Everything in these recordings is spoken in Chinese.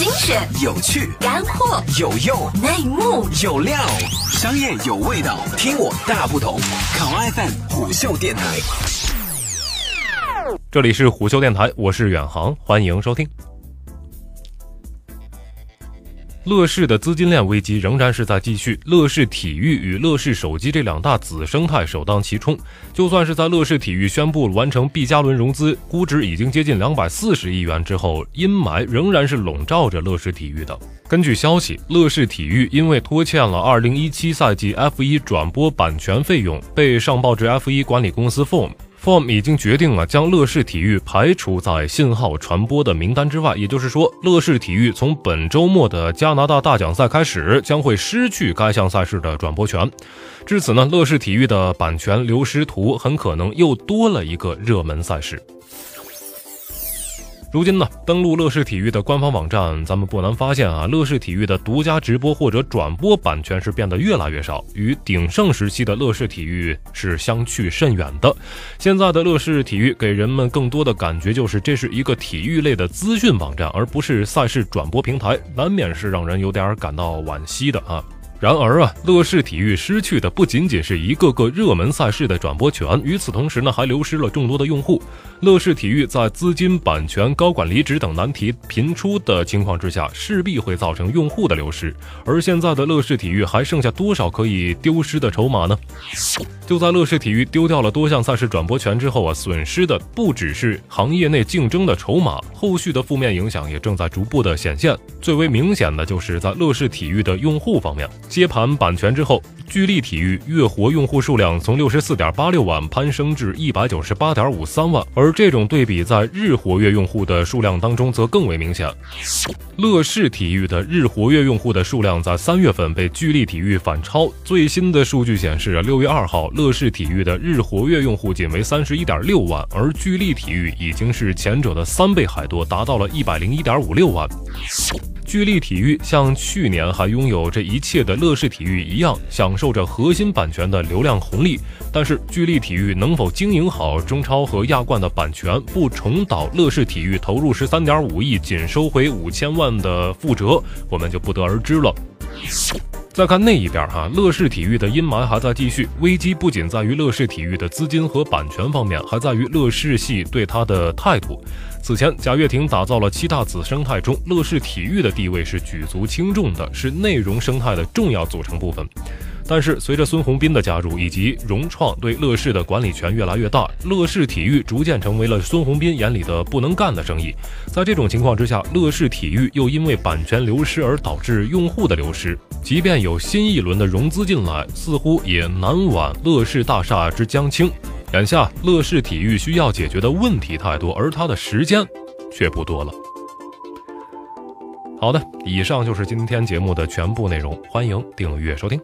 精选、有趣、干货、有用、内幕、有料，商业有味道，听我大不同。考 FM 虎嗅电台，这里是虎嗅电台，我是远航，欢迎收听。乐视的资金链危机仍然是在继续，乐视体育与乐视手机这两大子生态首当其冲。就算是在乐视体育宣布完成 B 加轮融资，估值已经接近两百四十亿元之后，阴霾仍然是笼罩着乐视体育的。根据消息，乐视体育因为拖欠了2017赛季 F1 转播版权费用，被上报至 F1 管理公司 Form。Form 已经决定了将乐视体育排除在信号传播的名单之外，也就是说，乐视体育从本周末的加拿大大奖赛开始将会失去该项赛事的转播权。至此呢，乐视体育的版权流失图很可能又多了一个热门赛事。如今呢，登录乐视体育的官方网站，咱们不难发现啊，乐视体育的独家直播或者转播版权是变得越来越少，与鼎盛时期的乐视体育是相去甚远的。现在的乐视体育给人们更多的感觉就是这是一个体育类的资讯网站，而不是赛事转播平台，难免是让人有点感到惋惜的啊。然而啊，乐视体育失去的不仅仅是一个个热门赛事的转播权，与此同时呢，还流失了众多的用户。乐视体育在资金、版权、高管离职等难题频出的情况之下，势必会造成用户的流失。而现在的乐视体育还剩下多少可以丢失的筹码呢？就在乐视体育丢掉了多项赛事转播权之后啊，损失的不只是行业内竞争的筹码，后续的负面影响也正在逐步的显现。最为明显的就是在乐视体育的用户方面。接盘版权之后，聚力体育月活用户数量从六十四点八六万攀升至一百九十八点五三万，而这种对比在日活跃用户的数量当中则更为明显。乐视体育的日活跃用户的数量在三月份被聚力体育反超。最新的数据显示，六月二号，乐视体育的日活跃用户仅为三十一点六万，而聚力体育已经是前者的三倍还多，达到了一百零一点五六万。聚力体育像去年还拥有这一切的乐视体育一样，享受着核心版权的流量红利。但是，聚力体育能否经营好中超和亚冠的版权，不重蹈乐视体育投入十三点五亿仅收回五千万的覆辙，我们就不得而知了。再看那一边哈，乐视体育的阴霾还在继续。危机不仅在于乐视体育的资金和版权方面，还在于乐视系对它的态度。此前，贾跃亭打造了七大子生态中，乐视体育的地位是举足轻重的，是内容生态的重要组成部分。但是，随着孙宏斌的加入以及融创对乐视的管理权越来越大，乐视体育逐渐成为了孙宏斌眼里的不能干的生意。在这种情况之下，乐视体育又因为版权流失而导致用户的流失，即便有新一轮的融资进来，似乎也难挽乐视大厦之将倾。眼下，乐视体育需要解决的问题太多，而他的时间却不多了。好的，以上就是今天节目的全部内容，欢迎订阅收听。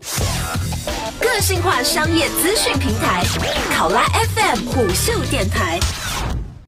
个性化商业资讯平台，考拉 FM 虎嗅电台。